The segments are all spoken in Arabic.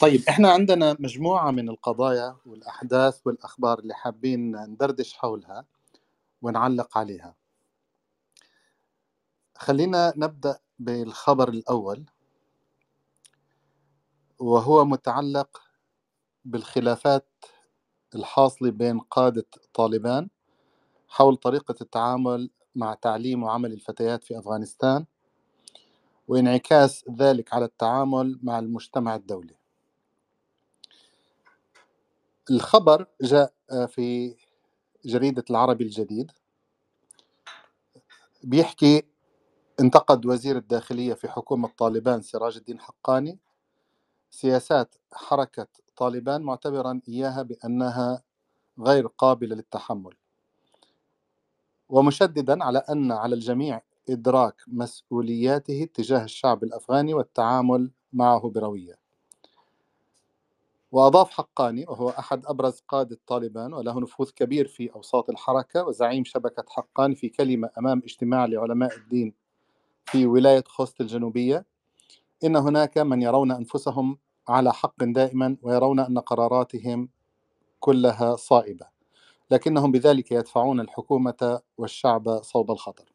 طيب إحنا عندنا مجموعة من القضايا والأحداث والأخبار اللي حابين ندردش حولها ونعلق عليها. خلينا نبدأ بالخبر الأول وهو متعلق بالخلافات الحاصلة بين قادة طالبان حول طريقة التعامل مع تعليم وعمل الفتيات في أفغانستان وإنعكاس ذلك على التعامل مع المجتمع الدولي. الخبر جاء في جريدة العربي الجديد. بيحكي انتقد وزير الداخلية في حكومة طالبان سراج الدين حقاني سياسات حركة طالبان معتبرا إياها بأنها غير قابلة للتحمل. ومشددا على أن على الجميع إدراك مسؤولياته تجاه الشعب الأفغاني والتعامل معه بروية. وأضاف حقاني وهو أحد أبرز قادة طالبان وله نفوذ كبير في أوساط الحركة وزعيم شبكة حقاني في كلمة أمام اجتماع لعلماء الدين في ولاية خوست الجنوبية. إن هناك من يرون أنفسهم على حق دائما ويرون أن قراراتهم كلها صائبة لكنهم بذلك يدفعون الحكومة والشعب صوب الخطر.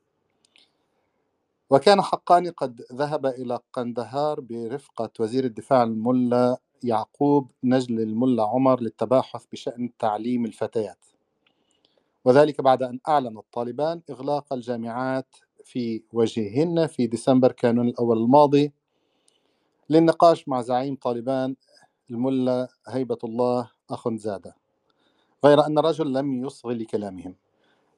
وكان حقاني قد ذهب إلى قندهار برفقة وزير الدفاع الملا يعقوب نجل الملا عمر للتباحث بشأن تعليم الفتيات. وذلك بعد أن أعلن الطالبان إغلاق الجامعات في وجههن في ديسمبر كانون الأول الماضي للنقاش مع زعيم طالبان الملا هيبة الله أخنزادة غير أن الرجل لم يصغي لكلامهم.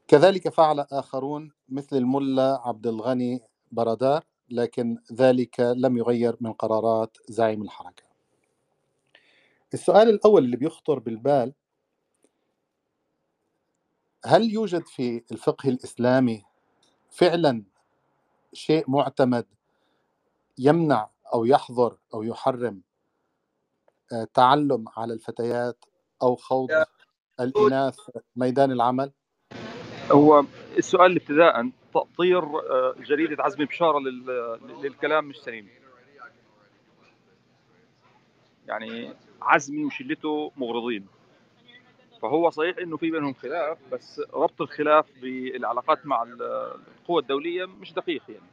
كذلك فعل آخرون مثل الملا عبد الغني برادار لكن ذلك لم يغير من قرارات زعيم الحركة. السؤال الأول اللي بيخطر بالبال هل يوجد في الفقه الإسلامي فعلا شيء معتمد يمنع أو يحظر أو يحرم آه، تعلم على الفتيات أو خوض الإناث ميدان العمل؟ هو السؤال ابتداء تطير آه، جريدة عزمي بشارة للكلام مش سليم يعني عزمي وشلته مغرضين. فهو صحيح إنه في بينهم خلاف بس ربط الخلاف بالعلاقات مع القوى الدولية مش دقيق يعني.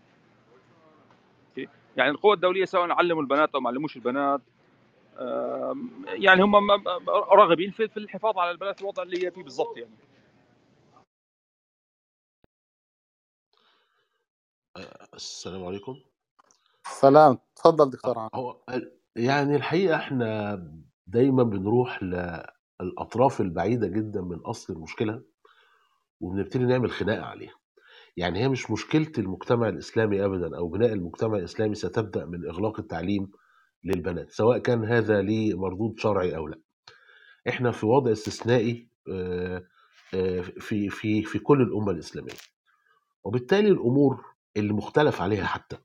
يعني القوى الدولية سواء علموا البنات أو ما علموش البنات يعني هم راغبين في الحفاظ على البنات في الوضع اللي هي فيه بالضبط يعني. السلام عليكم. سلام. تفضل دكتور عام هو يعني الحقيقة إحنا دايمًا بنروح للأطراف البعيدة جدًا من أصل المشكلة، وبنبتدي نعمل خناقة عليها. يعني هي مش مشكلة المجتمع الإسلامي أبدًا أو بناء المجتمع الإسلامي ستبدأ من إغلاق التعليم للبنات، سواء كان هذا ليه مردود شرعي أو لأ. إحنا في وضع استثنائي في في في كل الأمة الإسلامية. وبالتالي الأمور اللي مختلف عليها حتى،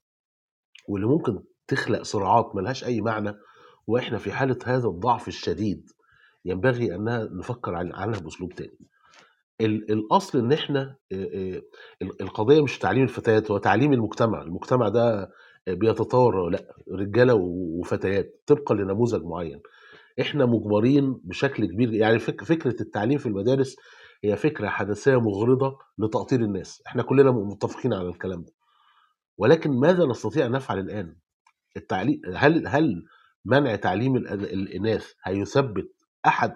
واللي ممكن تخلق صراعات ملهاش أي معنى وإحنا في حالة هذا الضعف الشديد ينبغي أنها نفكر عنها بأسلوب تاني. الأصل إن إحنا القضية مش تعليم الفتيات هو تعليم المجتمع المجتمع ده بيتطور لأ؟ رجالة وفتيات طبقا لنموذج معين. إحنا مجبرين بشكل كبير يعني فكرة التعليم في المدارس هي فكرة حداثيه مغرضة لتأطير الناس. إحنا كلنا متفقين على الكلام ده. ولكن ماذا نستطيع أن نفعل الآن؟ التعليم هل هل منع تعليم الاناث هيثبت أحد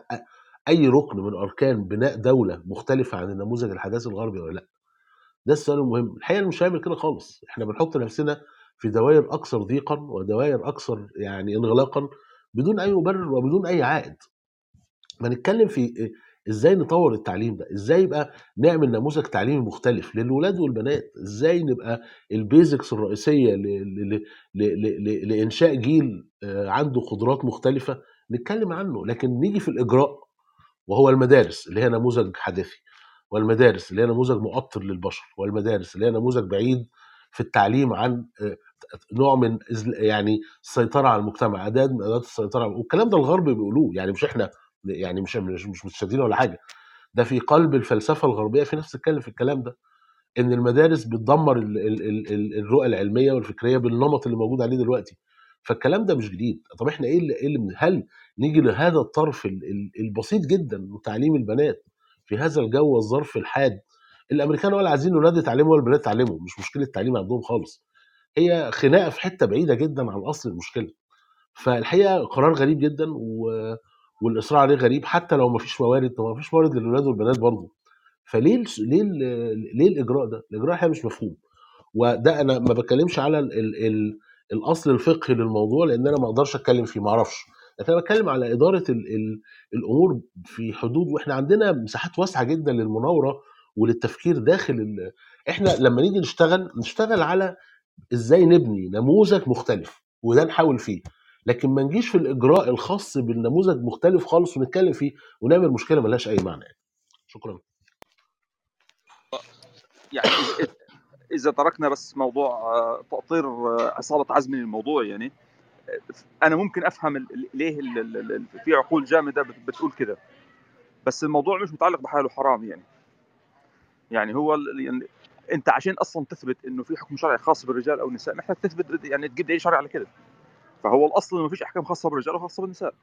أي ركن من أركان بناء دولة مختلفة عن النموذج الحداثي الغربي ولا لأ؟ ده السؤال المهم. الحقيقة مش هيعمل كده خالص. إحنا بنحط نفسنا في دوائر أكثر ضيقا ودوائر أكثر يعني انغلاقا بدون أي مبرر وبدون أي عائد. ما نتكلم في إزاي نطور التعليم ده؟ إزاي يبقى نعمل نموذج تعليمي مختلف للولاد والبنات؟ إزاي نبقى البيزكس الرئيسية لإنشاء جيل آه، عنده قدرات مختلفة؟ نتكلم عنه لكن نيجي في الإجراء وهو المدارس اللي هي نموذج حداثي والمدارس اللي هي نموذج مؤطر للبشر والمدارس اللي هي نموذج بعيد في التعليم عن آه، نوع من يعني السيطره على المجتمع أداة من ادوات السيطرة والكلام ده الغرب بيقولوه يعني مش إحنا يعني مش مش متشددين ولا حاجة. ده في قلب الفلسفة الغربية في ناس تتكلم في الكلام ده إن المدارس بتدمر الرؤى العلمية والفكرية بالنمط اللي موجود عليه دلوقتي. فالكلام ده مش جديد. طب إحنا إيه اللي, إيه اللي هل نيجي لهذا الطرف ال- ال- البسيط جدا وتعليم البنات في هذا الجو والظرف الحاد الأمريكان ولا عايزين الولاد يتعلموا ولا البنات يتعلموا؟ مش مشكلة تعليم عندهم خالص. هي خناقة في حتة بعيدة جدا عن أصل المشكلة. فالحقيقة قرار غريب جدا و... والإصرار عليه غريب حتى لو ما فيش موارد طب ما فيش موارد للولاد والبنات برضه فليه ليه ليه الإجراء ده؟ الإجراء الحقيقة مش مفهوم وده أنا ما بتكلمش على ال... ال... ال... الأصل الفقهي للموضوع لأن أنا ما أقدرش أتكلم فيه ما أعرفش لكن أنا بتكلم على إدارة ال... ال... الأمور في حدود وإحنا عندنا مساحات واسعة جدا للمناورة وللتفكير داخل. إحنا لما نيجي نشتغل نشتغل على إزاي نبني نموذج مختلف وده نحاول فيه لكن ما نجيش في الإجراء الخاص بالنموذج مختلف خالص ونتكلم فيه ونعمل مشكلة ملهاش أي معنى. شكرا. يعني إذا تركنا بس موضوع آه، تأطير آه، عصابه عزمي للموضوع يعني آه، أنا ممكن أفهم ليه في عقول جامدة بت- بتقول كده. بس الموضوع مش متعلق بحلال وحرام يعني. يعني هو يعني أنت عشان أصلا تثبت إنه في حكم شرعي خاص بالرجال أو النساء محتاج تثبت يعني تجيب دليل شرعي على كده. فهو الأصل إنه ما فيش أحكام خاصة بالرجال وخاصة بالنساء.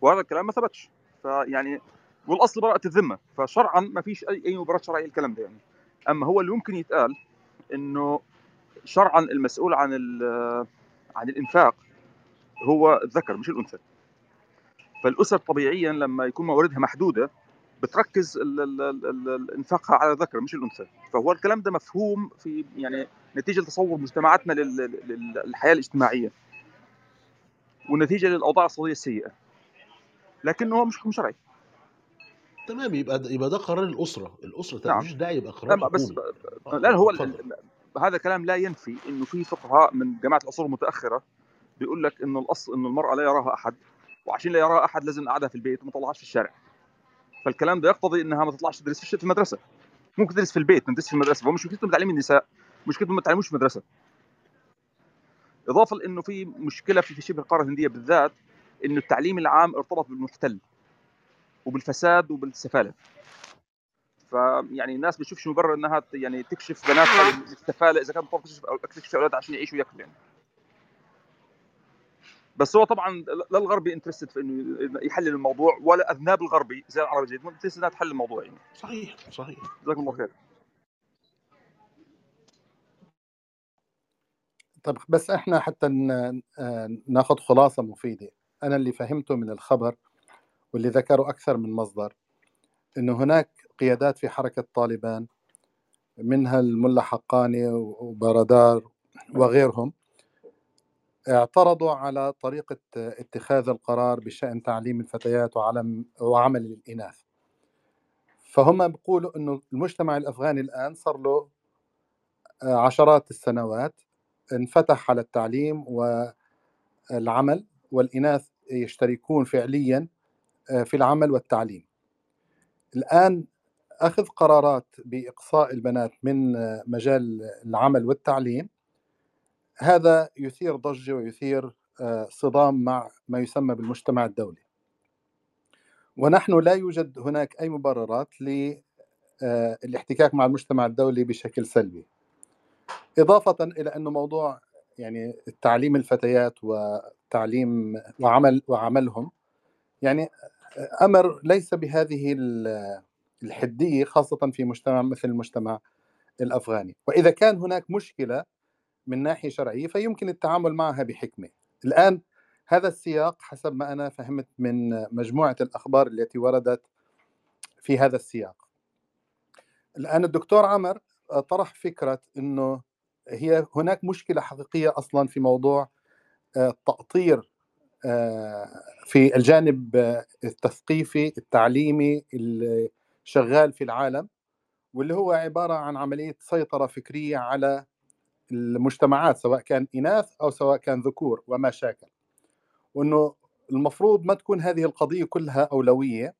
وهذا الكلام ما ثبتش. فيعني والأصل براءة الذمة. فشرعا ما فيش اي أي مبرر شرعي الكلام ده يعني. أما هو اللي ممكن يتقال إنه شرعا المسؤول عن عن الإنفاق هو الذكر مش الأنثى. فالأسر طبيعيا لما يكون مواردها محدودة بتركز انفاقها على الذكر مش الأنثى. فهو الكلام ده مفهوم في يعني نتيجة لتصور مجتمعاتنا لل- لل- للحياة الاجتماعية. ونتيجة للأوضاع الاقتصاديه السيئة. لكنه هو مش حكم شرعي تمام يبقى يبقى ده قرار الأسرة. الأسرة نعم. مفيش داعي يبقى قرار أما بس لا هو ال- هذا الكلام لا ينفي إنه في فقهاء من جماعة العصور المتأخرة بيقول لك انه الاصل انه المرأة لا يراها أحد وعشان لا يراها أحد لازم نقعدها في البيت وما تطلعهاش في الشارع. فالكلام ده يقتضي إنها ما تطلعش تدرس في المدرسة. ممكن تدرس في البيت ما تدرس في المدرسة. فهو مش مشكلتهم تعليم النساء مشكلتهم ما تعلموش في المدرسة. إضافة لإنه في مشكلة في في شبه القارة الهندية بالذات إنه التعليم العام ارتبط بالمحتل وبالفساد وبالسفاله فيعني الناس بتشوفش مبرر إنها يعني تكشف بناتها للسفاله إذا كانت تكشف أو تكشف اولادها عشان يعيشوا وياكلوا يعني. بس هو طبعا لا الغربي interested في إنه يحلل الموضوع ولا أذناب الغربي زي العرب الجديد interested إنها تحل الموضوع يعني. صحيح صحيح. جزاكم الله خير. طب بس إحنا حتى آه، ناخذ خلاصة مفيدة. أنا اللي فهمته من الخبر واللي ذكره أكثر من مصدر إنه هناك قيادات في حركة طالبان منها الملا حقاني وبرادار وغيرهم اعترضوا على طريقة اتخاذ القرار بشأن تعليم الفتيات وعلم وعمل الإناث. فهم بيقولوا إنه المجتمع الأفغاني الآن صار له آه، عشرات السنوات انفتح على التعليم والعمل والإناث يشتركون فعليا آه، في العمل والتعليم. الآن أخذ قرارات بإقصاء البنات من آه، مجال العمل والتعليم. هذا يثير ضجة ويثير آه، صدام مع ما يسمى بالمجتمع الدولي. ونحن لا يوجد هناك أي مبررات للاحتكاك مع المجتمع الدولي بشكل سلبي. إضافة إلى أنه موضوع يعني تعليم الفتيات وتعليم وعمل وعملهم يعني أمر ليس بهذه ال- الحدية خاصة في مجتمع مثل المجتمع الأفغاني. وإذا كان هناك مشكلة من ناحية شرعية فيمكن التعامل معها بحكمة. الآن هذا السياق حسب ما أنا فهمت من مجموعة الأخبار التي وردت في هذا السياق. الآن الدكتور عمر طرح فكرة أنه هي هناك مشكلة حقيقية أصلا في موضوع آه، التأطير آه، في الجانب آه، التثقيفي التعليمي اللي شغال في العالم واللي هو عبارة عن عملية سيطرة فكرية على المجتمعات سواء كان إناث أو سواء كان ذكور وما شاكل. وأنه المفروض ما تكون هذه القضية كلها أولوية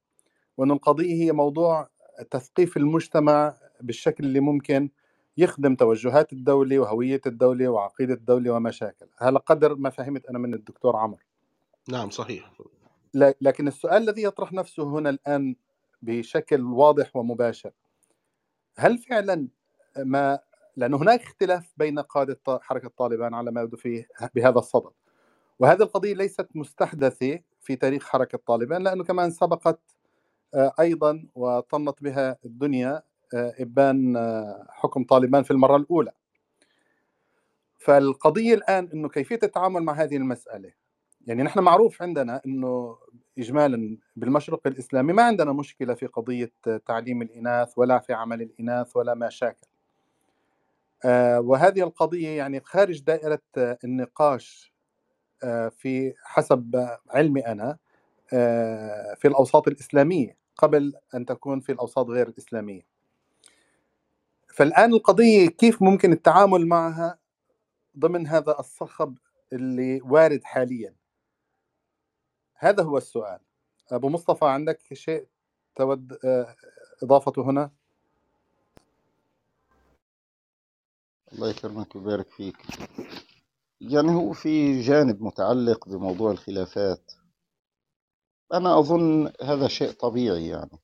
وأن القضية هي موضوع تثقيف المجتمع بالشكل اللي ممكن يخدم توجهات الدولة وهوية الدولة وعقيدة الدولة وما شاكل. هذا قدر ما فهمت أنا من الدكتور عمر. نعم صحيح. لكن السؤال الذي يطرح نفسه هنا الآن بشكل واضح ومباشر هل فعلا ما لأنه هناك اختلاف بين قادة حركة طالبان على ما يبدو فيه بهذا الصدد. وهذه القضية ليست مستحدثة في تاريخ حركة طالبان لأنه كمان سبقت آه، أيضا وطنت بها الدنيا آه، إبان آه، حكم طالبان في المرة الأولى. فالقضية الآن أنه كيفية التعامل مع هذه المسألة؟ يعني نحن معروف عندنا أنه إجمالا بالمشرق الإسلامي ما عندنا مشكلة في قضية تعليم الإناث ولا في عمل الإناث ولا ما شاكل. وهذه القضية يعني خارج دائرة النقاش في حسب علمي أنا في الأوساط الإسلامية قبل أن تكون في الأوساط غير الإسلامية. فالآن القضية كيف ممكن التعامل معها ضمن هذا الصخب اللي وارد حاليا؟ هذا هو السؤال. أبو مصطفى عندك شيء تود آه، إضافته هنا؟ الله يكرمك ويبارك فيك. يعني هو في جانب متعلق بموضوع الخلافات. أنا أظن هذا شيء طبيعي يعني.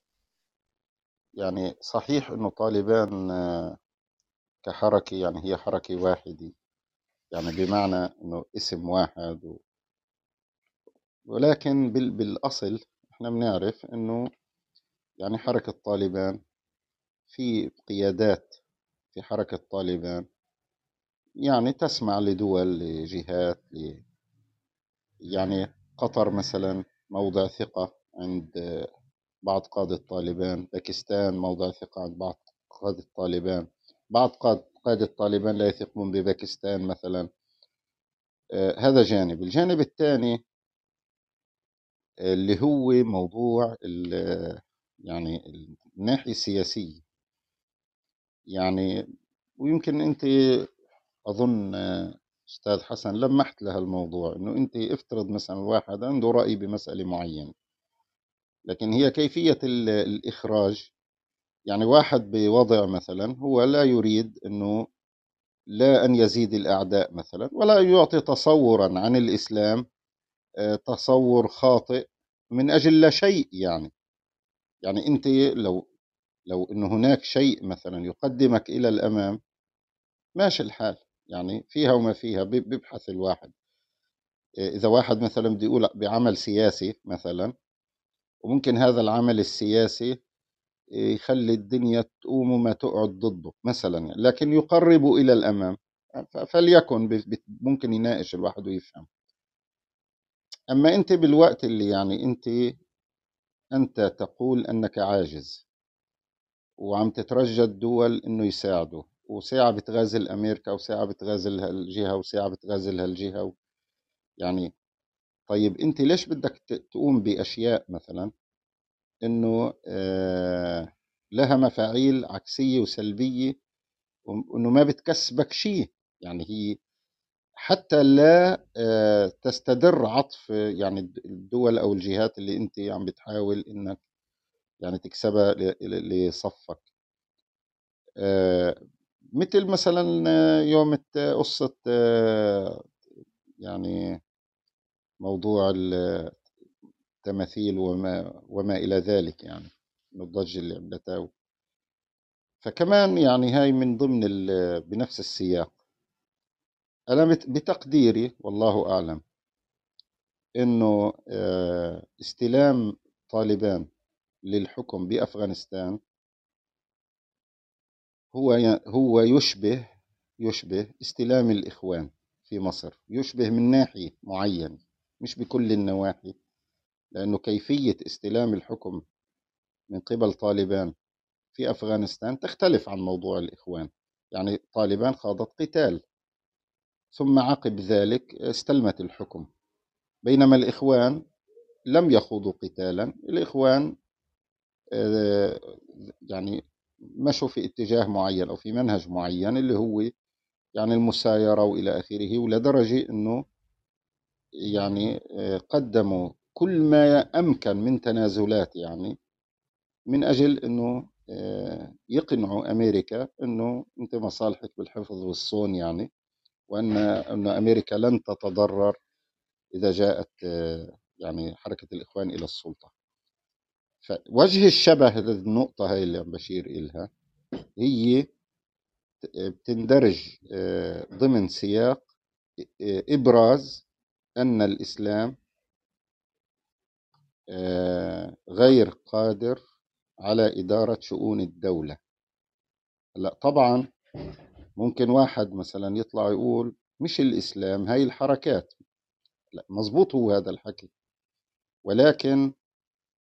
يعني صحيح أنه طالبان آه، كحركة يعني هي حركة واحدة. يعني بمعنى أنه اسم واحد و... ولكن بال... بالأصل إحنا بنعرف أنه يعني حركة طالبان في قيادات في حركة طالبان يعني تسمع لدول لجهات ل... يعني قطر مثلا موضع ثقة عند بعض قادة طالبان باكستان موضع ثقة عند بعض قادة طالبان بعض قادة طالبان لا يثقون بباكستان مثلا. آه، هذا جانب. الجانب الثاني اللي هو موضوع يعني الناحية السياسية. يعني ويمكن أنت أظن أستاذ حسن لمحت لها الموضوع إنه أنت افترض مثلا الواحد عنده رأي بمسألة معينة. لكن هي كيفية الإخراج. يعني واحد بوضع مثلا هو لا يريد أنه لا أن يزيد الأعداء مثلا ولا يعطي تصورا عن الإسلام آه، تصور خاطئ من أجل لا شيء يعني. يعني أنت لو لو أنه هناك شيء مثلا يقدمك إلى الأمام ماشي الحال. يعني فيها وما فيها بيبحث الواحد. آه، إذا واحد مثلا بدي يقول بعمل سياسي مثلا وممكن هذا العمل السياسي يخلي الدنيا تقوم وما تقعد ضده مثلا يعني لكن يقرب إلى الأمام. فليكن ممكن يناقش الواحد ويفهم. أما أنت بالوقت اللي يعني أنت أنت تقول أنك عاجز وعم تترجى الدول إنه يساعدوا وساعة بتغازل أمريكا وساعة بتغازل هالجهة وساعة بتغازل هالجهة يعني طيب أنت ليش بدك تقوم بأشياء مثلا إنه آه، لها مفاعيل عكسية وسلبية وإنه ما بتكسبك شيء؟ يعني هي حتى لا آه، تستدر عطف يعني الدول أو الجهات اللي أنت عم بتحاول إنك يعني تكسبها لصفك. آه، مثل مثلا يوم قصة يعني موضوع التماثيل وما وما إلى ذلك يعني الضجة اللي عملتها فكمان يعني هاي من ضمن بنفس السياق. أنا بتقديري والله أعلم إنه آه، استلام طالبان للحكم بأفغانستان هو هو يشبه يشبه استلام الإخوان في مصر يشبه من ناحية معينة. مش بكل النواحي لأنه كيفية استلام الحكم من قبل طالبان في أفغانستان تختلف عن موضوع الإخوان. يعني طالبان خاضت قتال ثم عقب ذلك استلمت الحكم. بينما الإخوان لم يخوضوا قتالا الإخوان آه، يعني مشوا في اتجاه معين أو في منهج معين اللي هو يعني المسايرة وإلى آخره ولدرجة أنه يعني آه، قدموا كل ما أمكن من تنازلات يعني من أجل أنه آه، يقنعوا أمريكا أنه أنت مصالحك بالحفظ والصون يعني وأن أن أمريكا لن تتضرر إذا جاءت آه، يعني حركة الإخوان إلى السلطة. فوجه الشبه النقطة هاي اللي عم بشير إلها هي بتندرج ضمن سياق إبراز أن الإسلام آه، غير قادر على إدارة شؤون الدولة. لا طبعا ممكن واحد مثلا يطلع يقول مش الإسلام هاي الحركات. لا مزبوط هو هذا الحكي. ولكن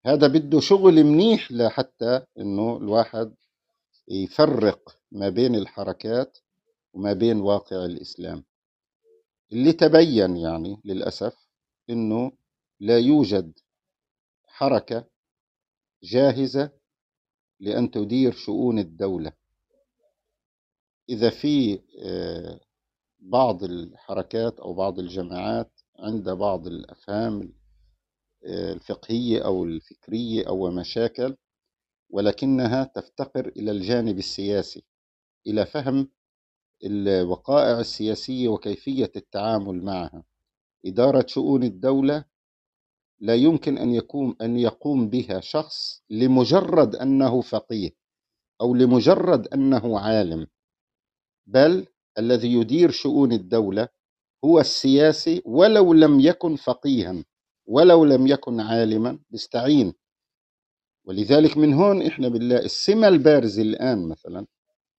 هذا بده شغل منيح لحتى إنه الواحد يفرق ما بين الحركات وما بين واقع الإسلام. اللي تبين يعني للأسف إنه لا يوجد حركة جاهزة لأن تدير شؤون الدولة. إذا في آه، بعض الحركات أو بعض الجماعات عند بعض الأفهام آه، الفقهية أو الفكرية أو مشاكل ولكنها تفتقر إلى الجانب السياسي إلى فهم الوقائع السياسية وكيفية التعامل معها. إدارة شؤون الدولة لا يمكن أن يقوم أن يقوم بها شخص لمجرد أنه فقيه أو لمجرد أنه عالم بل الذي يدير شؤون الدولة هو السياسي ولو لم يكن فقيها ولو لم يكن عالما. بيستعين ولذلك من هون إحنا بالله السمة البارزة الآن مثلا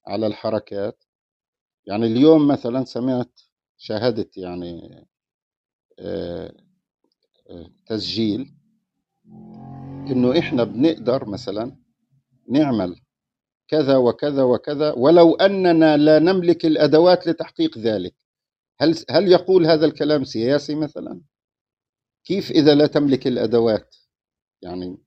على الحركات يعني اليوم مثلا سمعت شاهدت يعني آه، آه، تسجيل إنه إحنا بنقدر مثلا نعمل كذا وكذا وكذا ولو أننا لا نملك الأدوات لتحقيق ذلك. هل هل يقول هذا الكلام سياسي مثلا؟ كيف إذا لا تملك الأدوات؟ يعني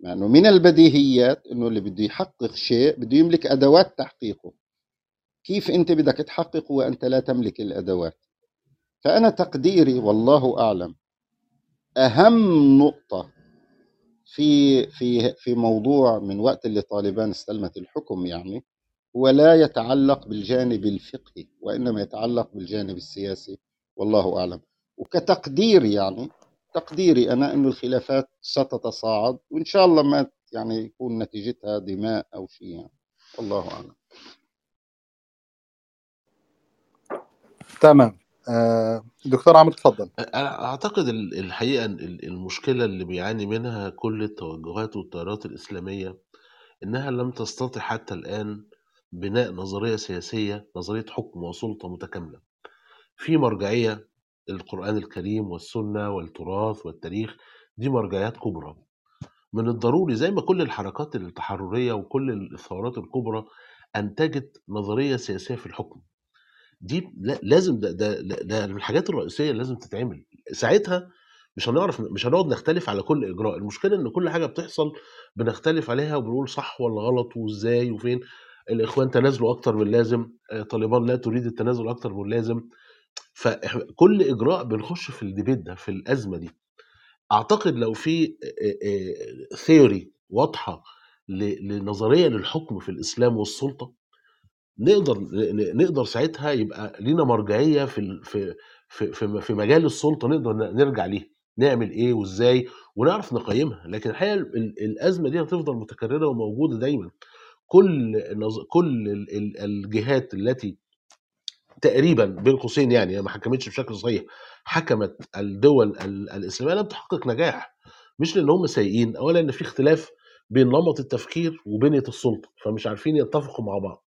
لأنه من البديهيات إنه اللي بده يحقق شيء بده يملك أدوات تحقيقه. كيف أنت بدك تحققه وأنت لا تملك الأدوات؟ فانا تقديري والله أعلم أهم نقطة في في في موضوع من وقت اللي طالبان استلمت الحكم يعني هو لا يتعلق بالجانب الفقهي وإنما يتعلق بالجانب السياسي والله أعلم. وكتقدير يعني تقديري أنا إنه الخلافات ستتصاعد وإن شاء الله ما يعني يكون نتيجتها دماء أو شيء يعني والله أعلم. تمام. آه، دكتور عمرو تفضل أنا أعتقد ال- الحقيقة المشكلة اللي بيعاني منها كل التوجهات والتيارات الإسلامية إنها لم تستطع حتى الآن بناء نظرية سياسية نظرية حكم وسلطة متكاملة. في مرجعية القرآن الكريم والسنة والتراث والتاريخ دي مرجعيات كبرى. من الضروري زي ما كل الحركات التحررية وكل الثورات الكبرى أنتجت نظرية سياسية في الحكم. دي لا- لازم ده ده ده من الحاجات الرئيسية اللي لازم تتعمل. ساعتها مش هنعرف مش هنقعد نختلف على كل إجراء. المشكلة إن كل حاجة بتحصل بنختلف عليها وبنقول صح ولا غلط وإزاي وفين. الإخوان تنازلوا أكتر من اللازم آه، طالبان لا تريد التنازل أكتر من اللازم. فكل إجراء بنخش في الديبيت ده في الأزمة دي. أعتقد لو في ثيوري واضحة لنظرية للحكم في الإسلام والسلطة نقدر نقدر ساعتها يبقى لينا مرجعية في في في في مجال السلطة نقدر نرجع ليها نعمل إيه وإزاي ونعرف نقيمها لكن الحقيقة ال- الأزمة دي هتفضل متكررة وموجودة دايما. كل كل ال- ال- الجهات التي تقريبا بين قوسين يعني ما حكمتش بشكل صحيح حكمت الدول ال- الإسلامية لم تحقق نجاح مش لأن هم سيئين اولا إن في اختلاف بين نمط التفكير وبنية السلطة فمش عارفين يتفقوا مع بعض.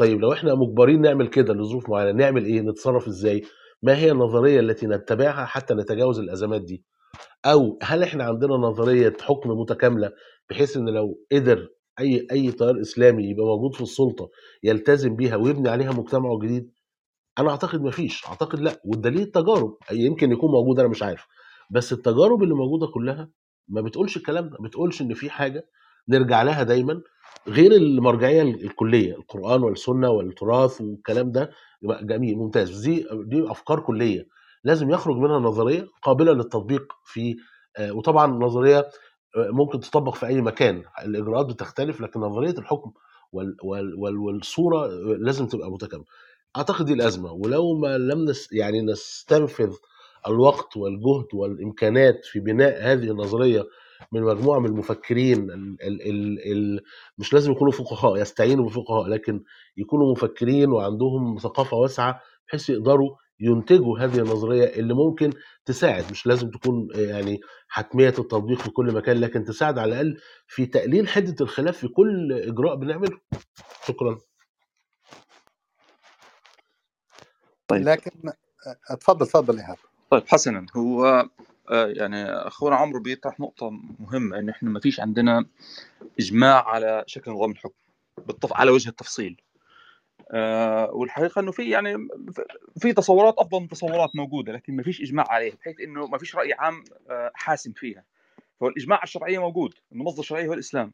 طيب لو إحنا مجبرين نعمل كده لظروف معينة نعمل إيه؟ نتصرف إزاي؟ ما هي النظرية التي نتبعها حتى نتجاوز الأزمات دي؟ أو هل إحنا عندنا نظرية حكم متكاملة بحيث إن لو قدر أي أي تيار إسلامي يبقى موجود في السلطة يلتزم بيها ويبني عليها مجتمعه جديد؟ أنا أعتقد ما فيش أعتقد لأ والدليل التجارب يمكن يكون موجود أنا مش عارف. بس التجارب اللي موجودة كلها ما بتقولش الكلام ده ما بتقولش إن في حاجة نرجع لها دايما غير المرجعية الكلية القرآن والسنة والتراث والكلام ده جميل ممتاز. دي دي أفكار كلية. لازم يخرج منها نظرية قابلة للتطبيق في آه، وطبعا نظرية آه، ممكن تطبق في أي مكان. الإجراءات بتختلف لكن نظرية الحكم وال وال وال والصورة آه، لازم تبقى متكاملة. أعتقد دي الأزمة. ولو ما لم نس يعني نستنفذ الوقت والجهد والإمكانات في بناء هذه النظرية من مجموعة من المفكرين ال ال ال ال مش لازم يكونوا فقهاء يستعينوا بفقهاء لكن يكونوا مفكرين وعندهم ثقافة واسعة بحيث يقدروا ينتجوا هذه النظرية اللي ممكن تساعد. مش لازم تكون يعني حتمية التطبيق في كل مكان لكن تساعد على الأقل في تقليل حدة الخلاف في كل إجراء بنعمله. شكرا. طيب. لكن اتفضل تفضل ايهاب طيب حسنا. هو آه، يعني أخونا عمرو بيطرح نقطة مهمة إن إحنا ما فيش عندنا إجماع على شكل نظام الحكم بالطف... على وجه التفصيل. آه والحقيقة إنه في يعني في تصورات أفضل من تصورات موجودة لكن ما فيش إجماع عليها بحيث إنه ما فيش رأي عام آه حاسم فيها. فالإجماع الشرعية موجود إنه مصدر الشرعيه هو الإسلام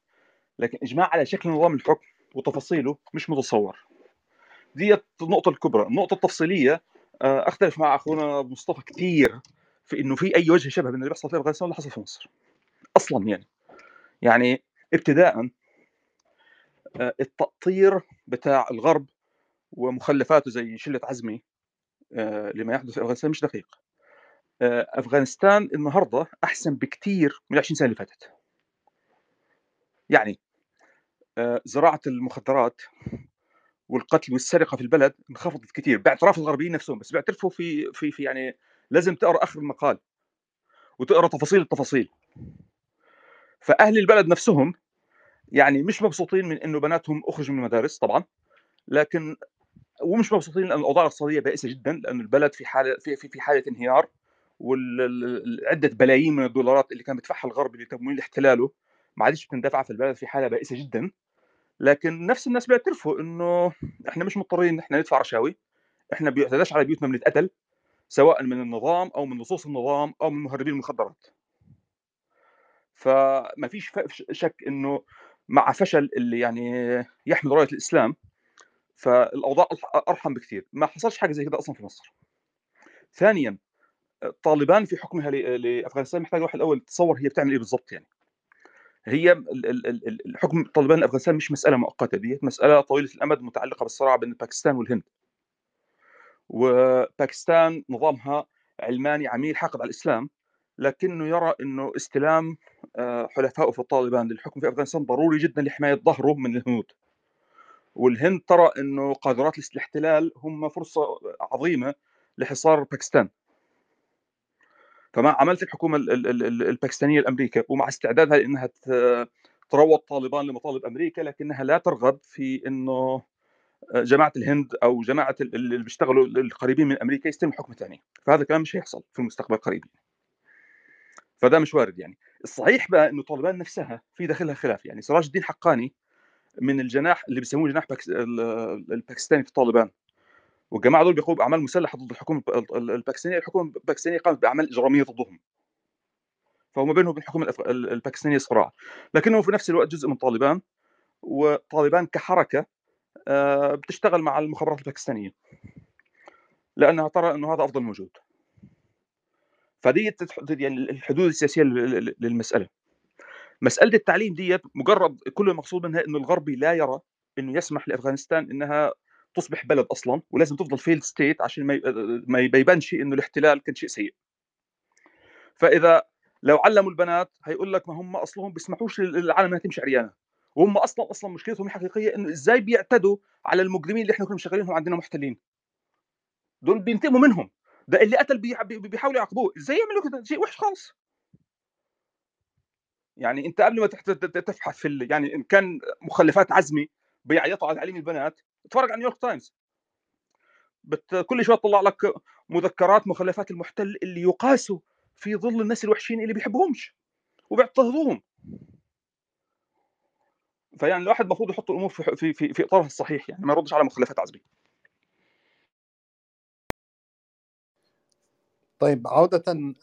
لكن إجماع على شكل نظام الحكم وتفاصيله مش متصور. دي النقطة الكبرى. النقطة التفصيلية أختلف مع أخونا مصطفى كثير في إنه في أي وجه شبه من اللي بيحصل في افغانستان واللي حصل في مصر. أصلا يعني. يعني ابتداء آه، التأطير بتاع الغرب ومخلفاته زي شلة عزمي آه، لما يحدث في أفغانستان مش دقيق. آه، أفغانستان النهاردة أحسن بكتير من 20 سنة اللي فاتت. يعني زراعة المخدرات والقتل والسرقة في البلد انخفضت كثير باعتراف الغربيين نفسهم بس بيعترفوا في في في يعني لازم تقرأ آخر المقال وتقرأ تفاصيل التفاصيل. فأهل البلد نفسهم يعني مش مبسوطين من إنه بناتهم أخرجوا من المدارس طبعا لكن ومش مبسوطين لأن الأوضاع الاقتصادية بائسة جدا لأن البلد في حالة في في, في حالة انهيار وعده بلايين من الدولارات اللي كان بيدفعها الغرب لتمويل احتلاله ما عادش بتندفع في البلد في حالة بائسة جدا. لكن نفس الناس بيعترفوا إنه إحنا مش مضطرين إحنا ندفع رشاوي إحنا بيعتداش على بيوتنا بنتقتل سواء من النظام أو من نصوص النظام أو من مهربين المخدرات. فما فيش شك إنه مع فشل اللي يعني يحمل راية الإسلام فالأوضاع أرحم بكثير. ما حصلش حاجة زي كده أصلا في مصر. ثانيا طالبان في حكمها لأفغانستان محتاج الواحد الأول يتصور هي بتعمل إيه بالضبط يعني. هي الحكم طالبان لأفغانستان مش مسألة مؤقتة دي مسألة طويلة الأمد متعلقة بالصراع بين باكستان والهند. وباكستان نظامها علماني عميل حاقد على الإسلام لكنه يرى إنه استلام آه، حلفائه في الطالبان للحكم في أفغانستان ضروري جدا لحماية ظهره من الهنود. والهند ترى إنه قادرات الاحتلال هم فرصة عظيمة لحصار باكستان. فمع عملت الحكومة الباكستانية الامريكا ومع استعدادها لإنها تروض طالبان لمطالب أمريكا لكنها لا ترغب في إنه جماعة الهند أو جماعة اللي بيشتغلوا القريبين من أمريكا يستلموا حكم ثاني فهذا الكلام مش هيحصل في المستقبل القريب فده مش وارد يعني. الصحيح بقى إنه طالبان نفسها في داخلها خلاف يعني. سراج الدين حقاني من الجناح اللي بيسموه جناح الباكستاني في طالبان. والجماعة دول بيقوموا بأعمال مسلحة ضد الحكومة الباكستانية. الحكومة الباكستانية قامت بأعمال إجرامية ضدهم. فهم بينهم وبين الحكومة الباكستانية صراع. لكنهم في نفس الوقت جزء من طالبان وطالبان كحركة آه، بتشتغل مع المخابرات الباكستانية. لأنها ترى إنه هذا أفضل موجود. فدي يعني الحدود السياسية للمسألة. مسألة التعليم ديت مجرد كل المقصود منها إنه الغربي لا يرى إنه يسمح لأفغانستان إنها تصبح بلد أصلا ولازم تفضل failed state عشان ما ما يبانش إنه الاحتلال كان شيء سيء. فإذا لو علموا البنات هيقول لك ما هم أصلهم بيسمحوش للعالم إنها تمشي عريانة. وهم أصلا أصلا مشكلتهم الحقيقية إنه إزاي بيعتدوا على المجرمين اللي إحنا كنا مشغلينهم عندنا محتلين؟ دول بينتقموا منهم. ده اللي قتل بيحاولوا يعاقبوه. إزاي يعملوا كده؟ شيء وحش خالص. يعني أنت قبل ما تبحث في يعني إن كان مخلفات عزمي بيعيطوا على تعليم البنات اتفرج على نيويورك تايمز. بت... كل شوية تطلع لك مذكرات مخلفات المحتل اللي يقاسوا في ظل الناس الوحشين اللي بيحبوهمش وبيعترضوهم فيعني الواحد المفروض يحط الأمور في في في, في إطارها الصحيح يعني ما يردش على مخلفات عزمي طيب عودة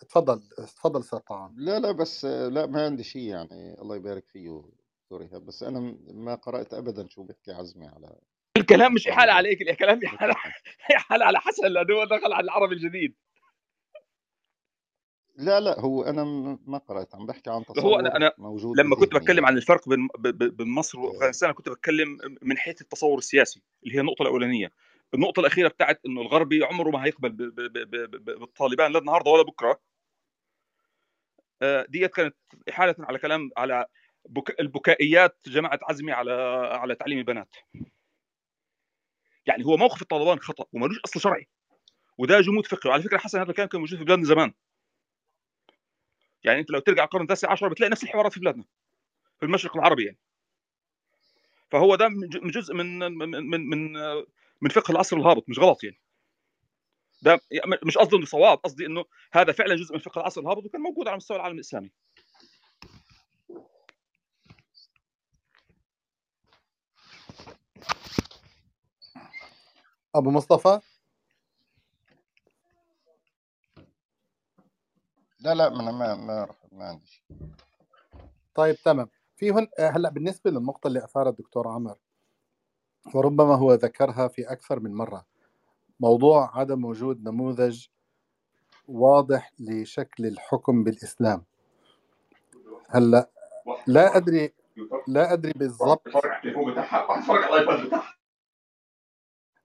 تفضل تفضل أستاذ طعام. لا لا بس لا ما عندي شيء يعني الله يبارك فيه دكتور ايهاب بس أنا ما قرأت ابدا شو بيحكي عزمي على الكلام مش يحال عليك الكلام يحال على حسن لأنه هو دخل على العربي الجديد. لا لا هو أنا ما قرأت عم بحكي عن تصور هو أنا أنا موجود لما كنت بتكلم. عن الفرق بين بين مصر وأفغانستان كنت بتكلم من حيث التصور السياسي اللي هي النقطة الأولانية. النقطة الأخيرة بتاعت إنه الغربي عمره ما هيقبل بالطالبان لا النهارده ولا بكرة. آه، ديت كانت إحالة على كلام على بك... البكائيات جماعة عزمي على على تعليم البنات. يعني هو موقف الطالبان خطأ ومالوش أصل شرعي. وده جمود فقهي. وعلى فكرة حسن هذا الكلام كان موجود في بلادنا زمان. يعني أنت لو ترجع القرن التاسع عشر بتلاقي نفس الحوارات في بلادنا في المشرق العربي يعني. فهو ده من جزء من من من من, من فقه العصر الهابط مش غلط يعني. ده مش قصدي إنه صواب قصدي إنه هذا فعلا جزء من فقه العصر الهابط وكان موجود على مستوى العالم الإسلامي. أبو مصطفى؟ لا لا ما ما ما, ما عندي شيء. طيب تمام. في هن هلأ بالنسبة للنقطة اللي اثارها الدكتور عمر وربما هو ذكرها في أكثر من مرة موضوع عدم وجود نموذج واضح لشكل الحكم بالإسلام. هلأ لا أدري لا أدري بالضبط.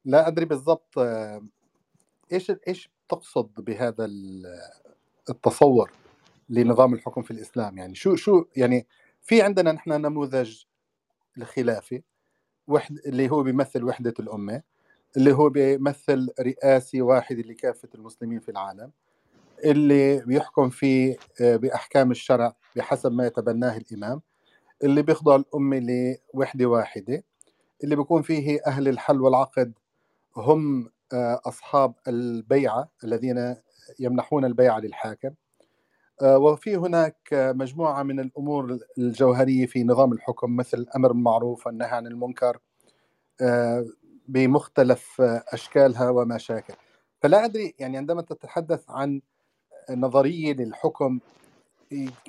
لا أدري بالضبط آه، إيش إيش تقصد بهذا التصور لنظام الحكم في الإسلام. يعني شو شو يعني في عندنا نحن نموذج الخلافي وحد اللي هو بيمثل وحدة الأمة اللي هو بيمثل رئاسي واحد لكافه المسلمين في العالم اللي بيحكم فيه آه، بأحكام الشرع بحسب ما يتبناه الإمام اللي بيخضع الأمة لوحدة واحدة اللي بيكون فيه أهل الحل والعقد هم آه، أصحاب البيعة الذين يمنحون البيعه للحاكم. آه، وفي هناك مجموعة من الأمور الجوهرية في نظام الحكم مثل الامر بالمعروف والنهي عن المنكر آه، بمختلف آه، أشكالها وما شاكل فلا أدري يعني عندما تتحدث عن نظرية للحكم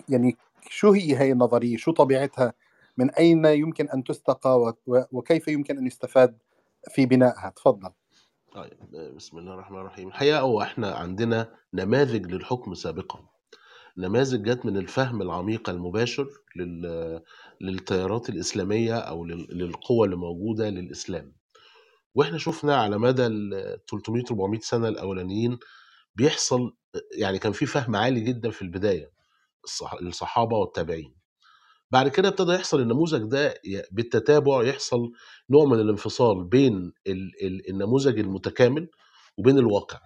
يعني شو هي هي النظرية؟ شو طبيعتها؟ من أين يمكن أن تستقى؟ وكيف يمكن أن يستفاد في بنائها؟ تفضل. طيب بسم الله الرحمن الرحيم. الحقيقة هو إحنا عندنا نماذج للحكم سابقا. نماذج جت من الفهم العميق المباشر لل... للتيارات الإسلامية أو لل... للقوى اللي موجودة للإسلام. وإحنا شفنا على مدى ال 300 400 سنة الأولانيين بيحصل يعني كان في فهم عالي جدا في البداية الصح... الصحابة والتابعين. بعد كده ابتدى يحصل النموذج ده بالتتابع يحصل نوع من الانفصال بين ال... ال... النموذج المتكامل وبين الواقع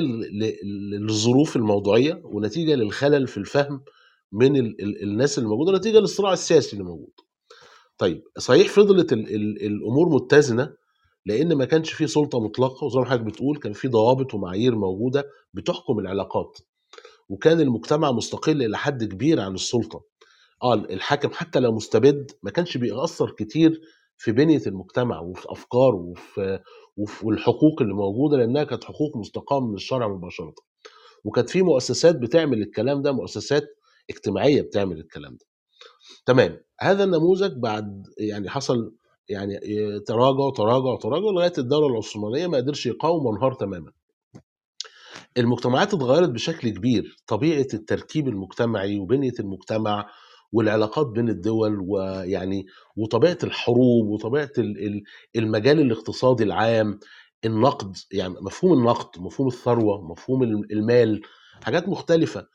ل- للظروف الموضوعية ونتيجة للخلل في الفهم من ال ال الناس اللي موجودة نتيجة للصراع السياسي اللي موجود. طيب صحيح فضلت ال ال الأمور متزنة لأن ما كانش في سلطة مطلقة وزي ما حضرتك بتقول كان في ضوابط ومعايير موجودة بتحكم العلاقات وكان المجتمع مستقل إلى حد كبير عن السلطة. آه الحاكم حتى لو مستبد ما كانش بيأثر كتير في بنية المجتمع وفي افكاره وفي وفي والحقوق اللي موجودة لأنها كانت حقوق مستقاة من الشرع مباشرة. وكانت في مؤسسات بتعمل الكلام ده مؤسسات اجتماعية بتعمل الكلام ده. تمام هذا النموذج بعد يعني حصل يعني تراجع تراجع تراجع لغاية الدولة العثمانية ما قدرش يقاوم وانهار تماما. المجتمعات اتغيرت بشكل كبير طبيعة التركيب المجتمعي وبنية المجتمع والعلاقات بين الدول ويعني وطبيعة الحروب وطبيعة ال- ال- المجال الاقتصادي العام النقد يعني مفهوم النقد مفهوم الثروة مفهوم ال- المال حاجات مختلفة.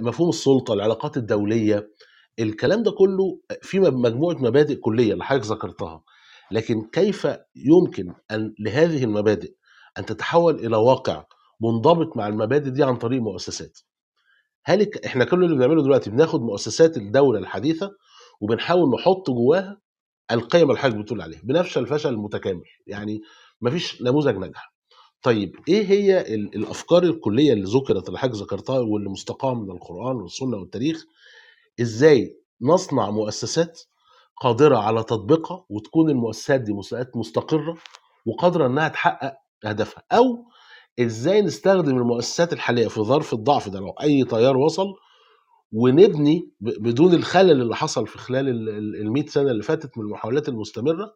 مفهوم السلطة العلاقات الدولية الكلام ده كله في مجموعة مبادئ كلية اللي حضرتك ذكرتها. لكن كيف يمكن أن لهذه المبادئ أن تتحول إلى واقع منضبط مع المبادئ دي عن طريق مؤسسات؟ هل إحنا كل اللي بنعمله دلوقتي بناخد مؤسسات الدولة الحديثة وبنحاول نحط جواها القيم اللي حضرتك بتقول عليها بنفشل فشل متكامل يعني مفيش نموذج نجح. طيب إيه هي ال- الأفكار الكلية اللي ذكرت اللي حضرتك ذكرتها واللي مستقاة من القرآن والسنة والتاريخ؟ إزاي نصنع مؤسسات قادرة على تطبيقها وتكون المؤسسات دي مؤسسات مستقرة وقادرة إنها تحقق هدفها أو إزاي نستخدم المؤسسات الحالية في ظرف الضعف ده؟ لو أي تيار وصل ونبني بدون الخلل اللي حصل في خلال ال 100 سنة اللي فاتت من المحاولات المستمرة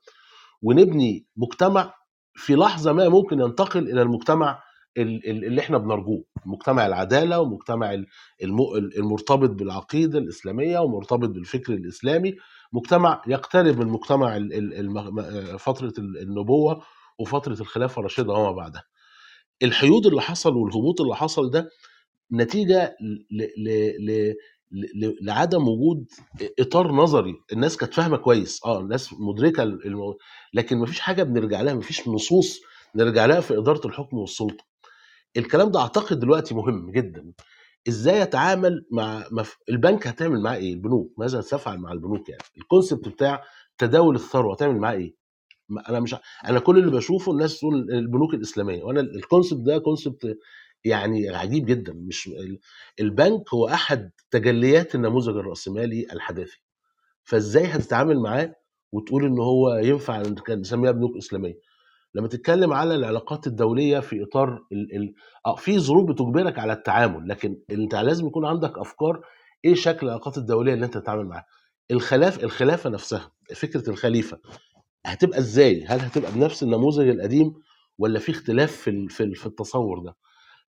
ونبني مجتمع في لحظة ما ممكن ينتقل إلى المجتمع ال- ال- اللي إحنا بنرجوه. مجتمع العدالة ومجتمع ال- الم- المرتبط بالعقيدة الإسلامية ومرتبط بالفكر الإسلامي. مجتمع يقترب من مجتمع فترة النبوة وفترة الخلافة الراشده وما بعدها. الحيود اللي حصل والهبوط اللي حصل ده نتيجة ل... ل... ل... لعدم وجود إطار نظري. الناس كانت فاهمة كويس. آه الناس مدركة المو... لكن مفيش حاجة بنرجع لها مفيش نصوص نرجع لها في إدارة الحكم والسلطة. الكلام ده أعتقد دلوقتي مهم جدا. إزاي اتعامل مع مف... البنك هتعمل معاه إيه؟ البنوك. ماذا تفعل مع البنوك يعني؟ الكونسبت بتاع تداول الثروة هتعمل معاه إيه؟ أنا مش أنا كل اللي بشوفه الناس تقول البنوك الإسلامية وأنا الكونسبت ده كونسبت يعني عجيب جدا مش ال- البنك هو أحد تجليات النموذج الرأسمالي الحداثي. فإزاي هتتعامل معاه وتقول إن هو ينفع نسميها بنوك إسلامية؟ لما تتكلم على العلاقات الدولية في إطار ال... ال... آه في ظروف بتجبرك على التعامل لكن أنت لازم يكون عندك أفكار إيه شكل العلاقات الدولية اللي أنت تتعامل معاها. الخلاف الخلافة نفسها فكرة الخليفة. هتبقى إزاي؟ هل هتبقى بنفس النموذج القديم ولا في اختلاف في في ال- في التصور ده؟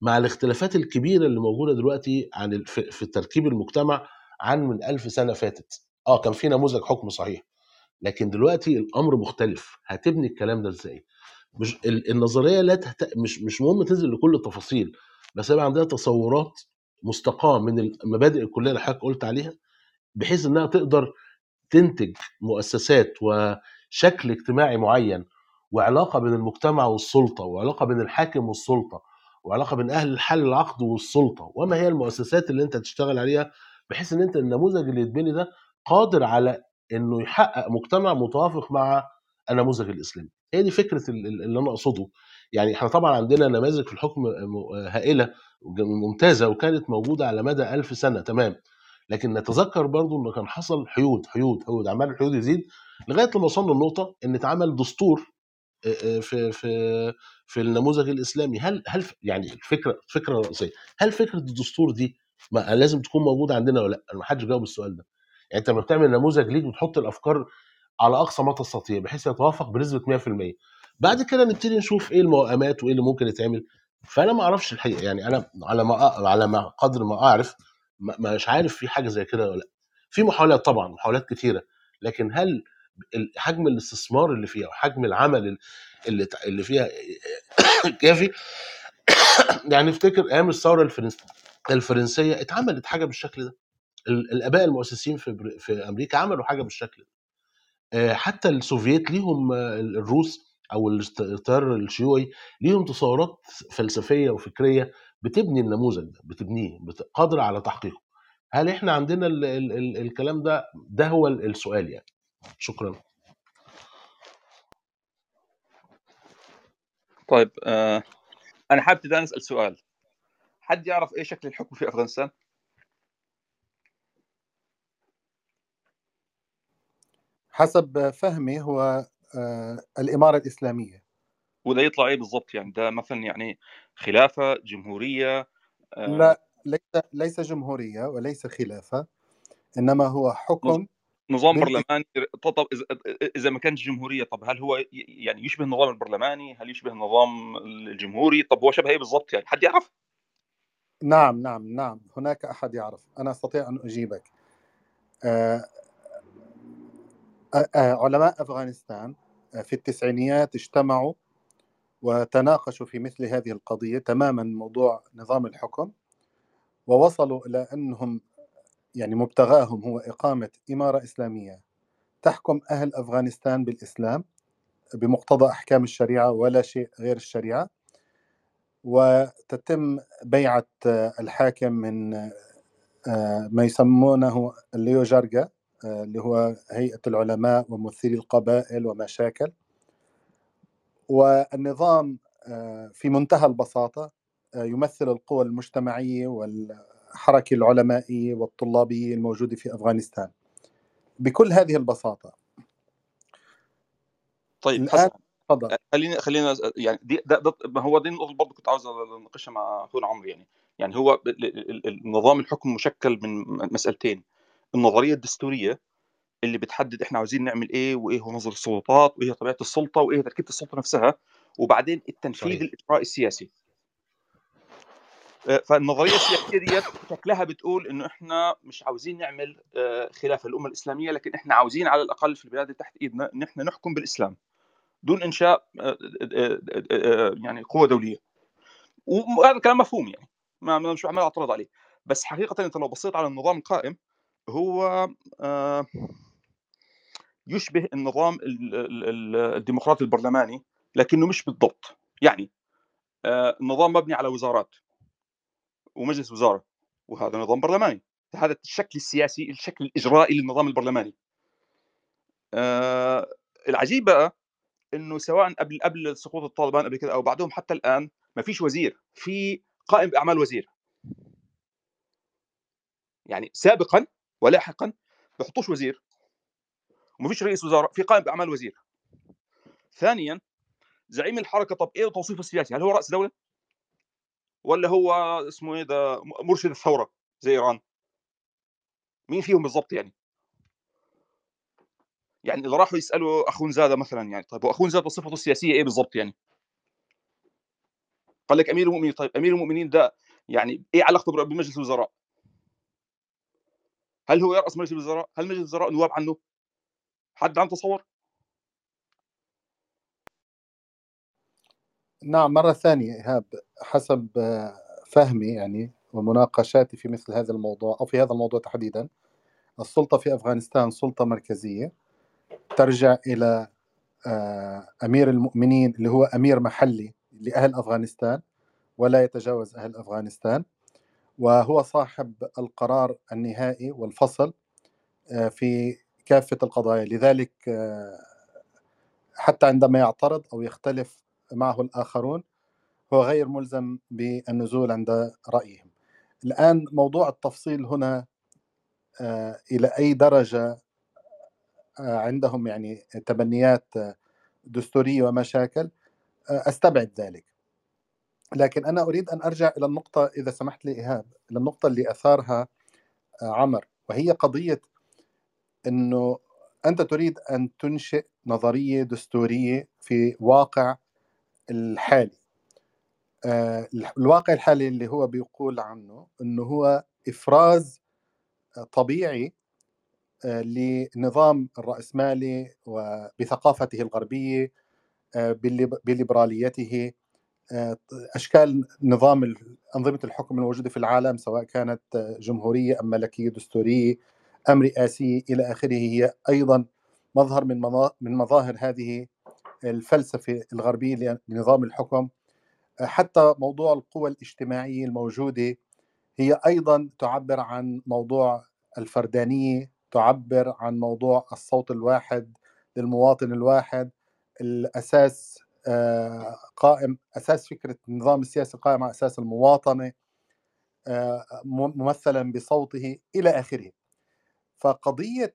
مع الاختلافات الكبيرة اللي موجودة دلوقتي عن في تركيب المجتمع عن من ألف سنة فاتت. آه كان في نموذج حكم صحيح. لكن دلوقتي الأمر مختلف. هتبني الكلام ده إزاي؟ مش ال- النظرية لا تحت... مش مش مهم تنزل لكل التفاصيل بس يبقى عندها تصورات مستقاة من المبادئ الكلية اللي حضرتك قلت عليها بحيث إنها تقدر تنتج مؤسسات وشكل اجتماعي معين وعلاقة بين المجتمع والسلطة وعلاقة بين الحاكم والسلطة وعلاقة بين أهل الحل العقد والسلطة وما هي المؤسسات اللي أنت تشتغل عليها بحيث إن أنت النموذج اللي يتبني ده قادر على إنه يحقق مجتمع متوافق مع النموذج الإسلامي. هي دي فكرة ال- ال- اللي أنا أقصده. يعني إحنا طبعا عندنا نماذج في الحكم هائلة ممتازة وكانت موجودة على مدى ألف سنة تمام. لكن نتذكر برضو إنه كان حصل حيود حيود حيود. عمال الحيود يزيد لغاية لما وصلنا لنقطة إن اتعمل دستور في في في النموذج الإسلامي. هل هل يعني الفكرة الفكرة الرئيسيه هل فكرة الدستور دي ما لازم تكون موجودة عندنا ولا لأ؟ ما حدش جاوب السؤال ده. يعني أنت لما بتعمل نموذج ليك وتحط الأفكار على أقصى ما تستطيع بحيث يتوافق بنسبة 100% بعد كده نبتدي نشوف إيه الموائمات وإيه اللي ممكن يتعمل. فأنا ما أعرفش الحقيقة يعني أنا على ما على ما قدر ما أعرف مش عارف في حاجة زي كده ولا لأ. في محاولات طبعا محاولات كتيرة لكن هل حجم الاستثمار اللي فيها وحجم العمل اللي اللي فيها كافي. يعني افتكر أيام الثورة الفرنس- الفرنسية اتعملت حاجة بالشكل ده. ال- الأباء المؤسسين في في أمريكا عملوا حاجة بالشكل ده. آه، حتى السوفييت ليهم آه، الروس أو التيار الشيوعي ليهم تصورات فلسفية وفكرية بتبني النموذج ده بتبنيه بت- قادره على تحقيقه. هل إحنا عندنا ال ال ال الكلام ده؟ ده هو ال- السؤال يعني. شكرا. طيب آه أنا حابب ابتدي أسأل سؤال. حد يعرف إيه شكل الحكم في أفغانستان؟ حسب فهمي هو آه، الإمارة الإسلامية. وده يطلع إيه بالضبط يعني؟ ده مثلا يعني خلافة جمهورية آه لا ليس ليس جمهورية وليس خلافة إنما هو حكم نظام. برلماني طب إذا ما كانش جمهورية طب هل هو يعني يشبه النظام البرلماني؟ هل يشبه النظام الجمهوري؟ طب هو شبه إيه بالضبط يعني حد يعرف؟ نعم نعم نعم هناك أحد يعرف أنا أستطيع أن أجيبك آه، آه، آه، علماء أفغانستان آه، في التسعينيات اجتمعوا وتناقشوا في مثل هذه القضية تماما موضوع نظام الحكم ووصلوا إلى أنهم يعني مبتغاهم هو إقامة إمارة إسلامية تحكم أهل أفغانستان بالإسلام بمقتضى أحكام الشريعة ولا شيء غير الشريعة وتتم بيعة الحاكم من آه، ما يسمونه الليو جارجا آه، اللي هو هيئة العلماء وممثلي القبائل وما شاكل والنظام آه، في منتهى البساطة آه، يمثل القوى المجتمعية والحركة العلمائية والطلابية الموجودة في أفغانستان. بكل هذه البساطة طيب حسن تفضل. خلينا أس- يعني دي ده, ده ما هو دي النقطة برضه كنت عاوز أناقشها مع اخونا عمرو يعني. يعني هو النظام الحكم مشكل من مسألتين النظرية الدستورية اللي بتحدد إحنا عاوزين نعمل إيه وإيه هو مصدر السلطات وإيه طبيعة السلطة وإيه تركيبة السلطة نفسها وبعدين التنفيذ صحيح. الاجرائي السياسي. آه، فالنظرية السياسية ديت شكلها بتقول إنه إحنا مش عاوزين نعمل آه، خلافه الأمة الإسلامية لكن إحنا عاوزين على الأقل في البلاد اللي تحت إيدنا إن إحنا نحكم بالإسلام دون إنشاء آه، يعني قوة دولية. وهذا كلام مفهوم يعني ما مش عمال اعترض عليه. بس حقيقه أنت لو بصيت على النظام القائم هو يشبه النظام ال- ال- ال- الديمقراطي البرلماني لكنه مش بالضبط. يعني آه، النظام مبني على وزارات ومجلس وزارة وهذا نظام برلماني. هذا الشكل السياسي الشكل الإجرائي للنظام البرلماني. آه العجيب بقى إنه سواء قبل قبل سقوط الطالبان قبل كده أو بعدهم حتى الآن ما فيش وزير في قائم بأعمال وزير. يعني سابقا ولاحقا بحطوش وزير. وما فيش رئيس وزراء في قائم بأعمال وزير. ثانيا زعيم الحركة طب إيه توصيفه السياسي؟ هل هو رأس دولة؟ ولا هو اسمه إيه ده مرشد الثورة زي إيران؟ مين فيهم بالضبط يعني؟ يعني اذا راحوا يسألوا أخون زادة مثلا يعني طيب وأخون زادة صفته السياسية إيه بالضبط يعني؟ قال لك أمير المؤمنين طيب أمير المؤمنين ده يعني إيه علاقته بمجلس الوزراء؟ هل هو يرأس مجلس الوزراء؟ هل مجلس الوزراء نواب عنه؟ حد عنده تصور نعم مرة ثانية إيهاب حسب فهمي يعني ومناقشاتي في مثل هذا الموضوع أو في هذا الموضوع تحديدا السلطة في أفغانستان سلطة مركزية ترجع إلى آه، أمير المؤمنين اللي هو أمير محلي لأهل أفغانستان ولا يتجاوز أهل أفغانستان وهو صاحب القرار النهائي والفصل آه، في كافة القضايا. لذلك حتى عندما يعترض أو يختلف معه الآخرون هو غير ملزم بالنزول عند رأيهم. الآن موضوع التفصيل هنا آه، إلى أي درجة آه، عندهم يعني تبنيات دستورية ومشاكل آه، أستبعد ذلك. لكن أنا أريد أن أرجع إلى النقطة إذا سمحت لي إيهاب إلى النقطة اللي أثارها عمر وهي قضية أنه أنت تريد أن تنشئ نظرية دستورية في واقع الحالي. آه، الواقع الحالي اللي هو بيقول عنه إنه هو إفراز طبيعي آه، لنظام الرأسمالي وبثقافته الغربية آه، بليبراليته. أشكال نظام أنظمة الحكم الموجودة في العالم سواء كانت جمهورية أم ملكية دستورية. أم رئاسية إلى آخره. هي أيضا مظهر من من مظاهر هذه الفلسفة الغربية لنظام الحكم. حتى موضوع القوى الاجتماعية الموجودة هي أيضا تعبر عن موضوع الفردانية تعبر عن موضوع الصوت الواحد للمواطن الواحد الأساس آه، قائم أساس فكرة النظام السياسي قائم على أساس المواطنة آه، ممثلا بصوته إلى آخره. فقضية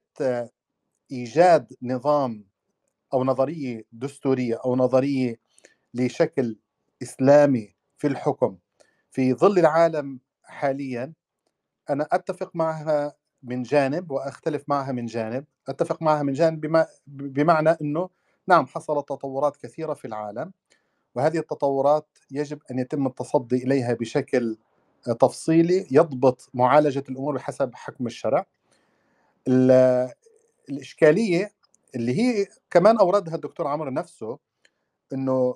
إيجاد نظام أو نظرية دستورية أو نظرية لشكل إسلامي في الحكم في ظل العالم حاليا أنا أتفق معها من جانب وأختلف معها من جانب أتفق معها من جانب بما بمعنى أنه نعم حصلت تطورات كثيرة في العالم وهذه التطورات يجب أن يتم التصدي إليها بشكل تفصيلي يضبط معالجة الأمور بحسب حكم الشرع. الإشكالية اللي هي كمان أوردها الدكتور عمرو نفسه أنه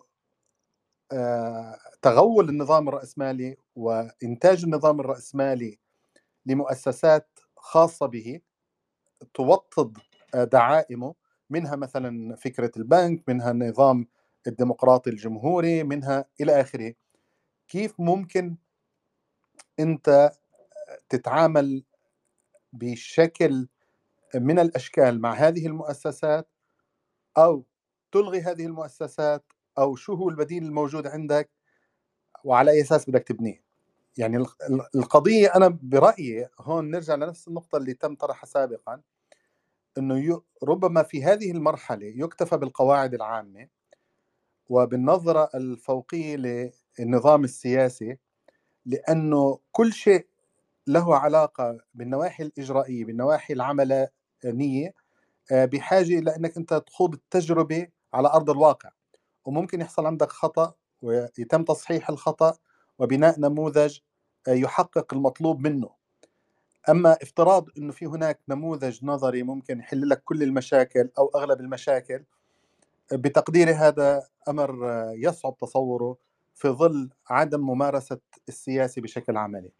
آه، تغول النظام الرأسمالي وإنتاج النظام الرأسمالي لمؤسسات خاصة به توطد آه، دعائمه منها مثلا فكرة البنك منها النظام الديمقراطي الجمهوري منها إلى آخره. كيف ممكن أنت تتعامل بشكل من الأشكال مع هذه المؤسسات أو تلغي هذه المؤسسات أو شو هو البديل الموجود عندك وعلى أي أساس بدك تبنيه. يعني القضية أنا برأيي هون نرجع لنفس النقطة اللي تم طرحها سابقا إنه ربما في هذه المرحلة يكتفى بالقواعد العامة وبالنظرة الفوقية للنظام السياسي لأنه كل شيء له علاقة بالنواحي الإجرائية بالنواحي العملانيه آه، بحاجة إلى إنك أنت تخوض التجربة على أرض الواقع. وممكن يحصل عندك خطأ ويتم تصحيح الخطأ وبناء نموذج آه، يحقق المطلوب منه. أما افتراض أنه في هناك نموذج نظري ممكن يحل لك كل المشاكل أو أغلب المشاكل بتقديري هذا آه، يصعب تصوره في ظل عدم ممارسة السياسي بشكل عملي.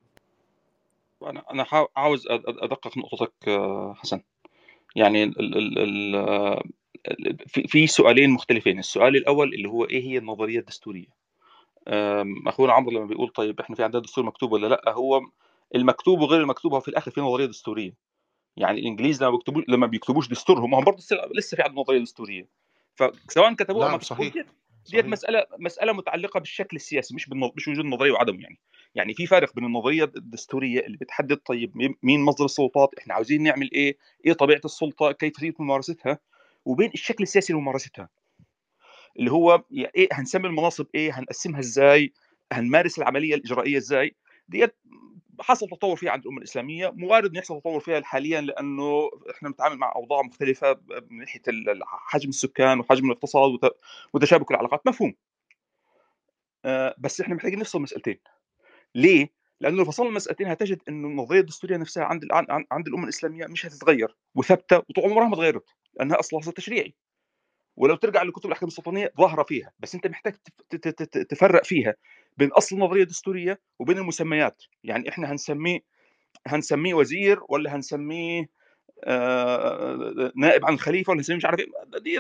أنا أنا عاوز أدقق نقطتك آه، حسن. يعني ال ال ال في في سؤالين مختلفين. السؤال الأول اللي هو إيه هي النظرية الدستورية؟ آمم، أخونا عمرو لمّا بيقول طيب إحنا في عندنا دستور مكتوب والّا لأ، هو المكتوب وغير المكتوب هو في الآخر في نظرية دستورية، يعني الإنجليز لمّا بيكتبوا لمّا بيكتبوش دستورهم هم برضه لسه في عندهم نظرية دستورية، فسواء كتبوها نعم مكتوب صحيح، صحيح. مسألة مسألة متعلقة بالشكل السياسي مش بالن مش وجود النظرية وعدمه يعني، يعني في فرق بين النظرية الدستورية اللي بتحدد طيب مين مصدر السلطات، إحنا عاوزين نعمل إيه، إيه طبيعة السلطة، كيفية ممارستها، وبين الشكل السياسي لممارستها. اللي هو ي إيه هنسمي المناصب إيه، هنقسّمها إزاي، هنمارس العملية الإجرائية إزاي، ديّة حصل تطوّر فيها عند الأمة الإسلامية، وارد إن يحصل تطوّر فيها حاليًا لأنه إحنا بنتعامل مع أوضاع مختلفة ب من ال حجم السكان وحجم الاقتصاد وت وتشابك العلاقات، مفهوم. بس إحنا محتاجين نفصل مسألتين، ليه؟ لأنه لو فصلنا المسألتين هتجد إنه النظرية الدستورية نفسها عند عند الأمة الإسلامية مش هتتغيّر وثابتة وطول عمرها ما اتغيّرت، لأنها أصلها أصل تشريعي. ولو ترجع لكتب الأحكام السلطانية ظاهرة فيها بس أنت محتاج تفرق فيها بين أصل النظرية الدستورية وبين المسميات. يعني إحنا هنسميه هنسميه وزير ولا هنسميه آه، نائب عن الخليفه ولا هنسميه مش عارف إيه؟ دي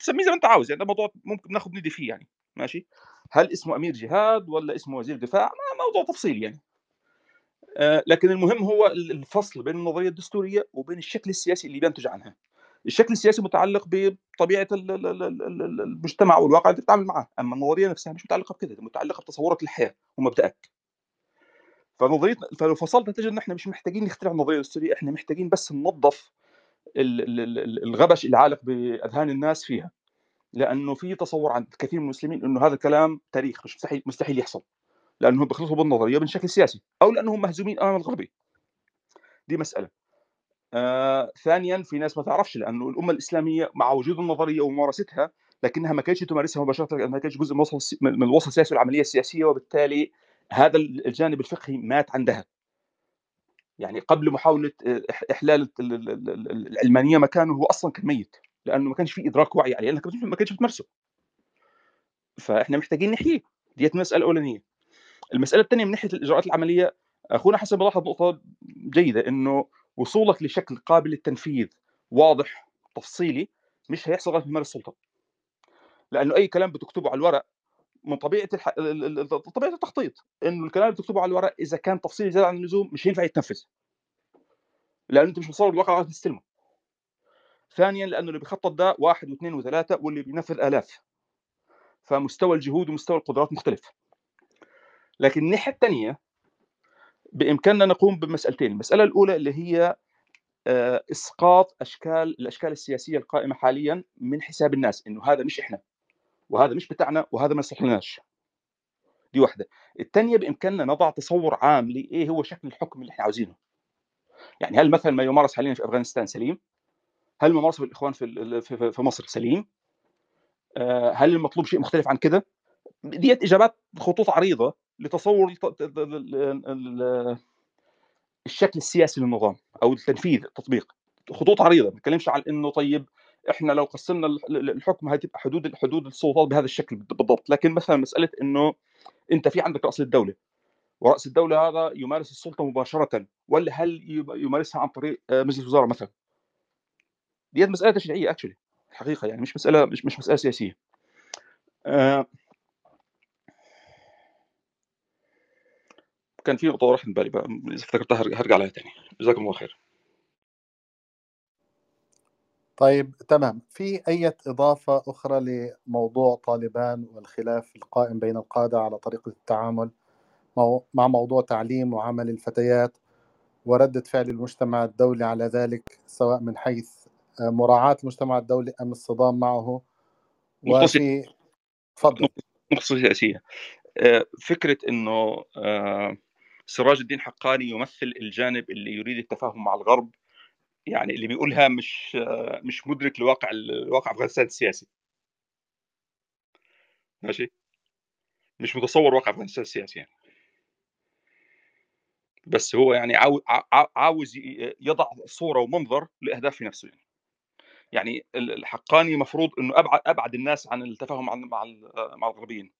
تسميه زي ما أنت عاوز يعني ده موضوع ممكن ناخد ندي فيه يعني. ماشي؟ هل اسمه أمير جهاد ولا اسمه وزير دفاع؟ ما موضوع تفصيل يعني. آه، لكن المهم هو الفصل بين النظرية الدستورية وبين الشكل السياسي اللي بينتج عنها. الشكل السياسي متعلق بطبيعة ال- ال- ال- ال- ال- المجتمع والواقع اللي بتتعامل معاه أما النظريه نفسها مش متعلقة بكده متعلقة بتصورك للحياه ومبدأك. فنظرية فلو فصلت تجد إن إحنا مش محتاجين نخترع النظريه الدستوريه إحنا محتاجين بس ننظف ال- ال- ال- الغبش اللي عالق بأذهان الناس فيها. لأنه في تصور عند كثير من المسلمين إنه هذا الكلام تاريخ مش مستحيل مستحيل يحصل. لأنهم بيخلطوا بالنظرية بشكل سياسي أو لأنهم مهزومين أمام الغربي. دي مسألة. آه، ثانيا في ناس ما تعرفش لأنه الأمة الإسلامية مع وجود النظرية وممارستها لكنها ما كانتش تمارسها مباشرة ما كانتش جزء من الوسط من الوسط السياسي والعملية السياسية وبالتالي هذا الجانب الفقهي مات عندها. يعني قبل محاولة إحلال ال- ال- ال- ال- العلمانيه مكانه هو أصلا كان ميت لأنه ما كانش في إدراك وعي عليه كانت- ما كانتش بتمارسه. فإحنا محتاجين نحييه. ديت المساله الاولانيه المسألة الثانية من ناحية الاجراءات العملية أخونا حسن بلاحظ نقطه جيدة إنه وصولك لشكل قابل للتنفيذ واضح تفصيلي مش هيحصل غير في ممارس السلطة. لأنه أي كلام بتكتبه على الورق من طبيعة الح... ال- ال- ال- طبيعة التخطيط إنه الكلام اللي بتكتبه على الورق إذا كان تفصيلي زيادة عن اللزوم مش هينفع يتنفذ. لأنه أنت مش مصور الواقع لغايه تستلمه ثانيا لأنه اللي بيخطط ده واحد واثنين وثلاثة واللي بينفذ آلاف. فمستوى الجهود ومستوى القدرات مختلف. لكن الناحية الثانية بإمكاننا نقوم بمسألتين المسألة الأولى اللي هي آه، إسقاط أشكال الأشكال السياسية القائمة حاليا من حساب الناس إنه هذا مش إحنا وهذا مش بتاعنا وهذا ما يصلحناش دي واحدة. الثانية بإمكاننا نضع تصور عام لإيه هو شكل الحكم اللي إحنا عاوزينه. يعني هل مثلا ما يمارس حاليا في أفغانستان سليم؟ هل ما مارسه الإخوان في ال- في في- في مصر سليم؟ آه، هل المطلوب شيء مختلف عن كده؟ ديت إجابات خطوط عريضة. لتصور الشكل السياسي للنظام أو التنفيذ التطبيق خطوط عريضة ما بنتكلمش عن إنه طيب إحنا لو قسمنا الح- الحكم هتبقى حدود حدود السلطات بهذا الشكل بالضبط لكن مثلا مسألة إنه أنت في عندك رأس الدولة ورأس الدولة هذا يمارس السلطة مباشرة ولا هل يم- يمارسها عن طريق آه، مجلس الوزراء مثلا؟ دي مسألة تشريعية اكشلي حقيقة يعني مش مسألة مش مش مسألة سياسية. كان في نقطة راحت من بالي بقى إذا افتكرتها هرجع لها تاني. جزاكم الله خير. طيب تمام في أي إضافة أخرى لموضوع طالبان والخلاف القائم بين القادة على طريقة التعامل مع موضوع تعليم وعمل الفتيات وردة فعل المجتمع الدولي على ذلك سواء من حيث آه، مراعاة المجتمع الدولي أم الصدام معه وفي تفضل نقطة سياسية. آه، فكرة إنه آه، سراج الدين حقاني يمثل الجانب اللي يريد التفاهم مع الغرب يعني اللي بيقولها مش مش مدرك لواقع الواقع أفغانستان السياسي. ماشي؟ مش متصور واقع أفغانستان السياسي يعني. بس هو يعني عاو- عا- عاوز يضع صورة ومنظر لأهداف نفسه يعني. يعني ال- الحقاني مفروض إنه ابعد أبعد الناس عن التفاهم مع مع الغربيين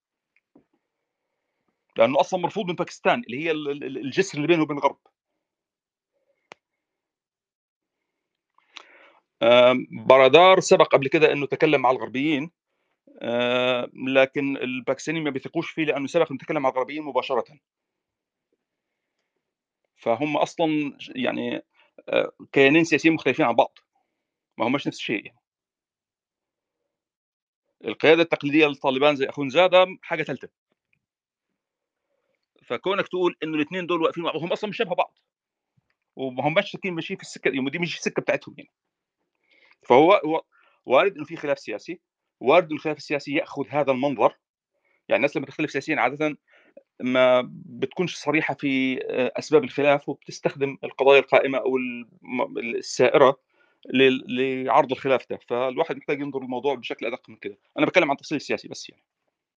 لأنه أصلا مرفوض من باكستان اللي هي ال- ال- الجسر اللي بينه وبين الغرب. آم، بارادار سبق قبل كده إنه تكلم مع الغربيين لكن الباكستانيين ما بيثقوش فيه لأنه سبق نتكلم مع الغربيين مباشرة. فهم أصلا يعني آه، كيانين سياسيين مختلفين عن بعض. ما هماش نفس الشيء يعني. القيادة التقليدية للطالبان زي اخون زادة حاجة ثالثه فكونك تقول إنه الاثنين دول واقفين هم أصلا مش شبه بعض. وما هماش ساكنين ماشيين في السكة دي دي مش السكة بتاعتهم يعني. فهو هو وارد انه في خلاف سياسي وارد انه الخلاف السياسي يأخذ هذا المنظر. يعني الناس لما تختلف سياسيا عاده ما بتكونش صريحة في آه، أسباب الخلاف وبتستخدم القضايا القائمة أو السائرة لعرض الخلاف ده. فالواحد محتاج ينظر الموضوع بشكل أدق من كده. أنا بتكلم عن التفصيل السياسي بس يعني.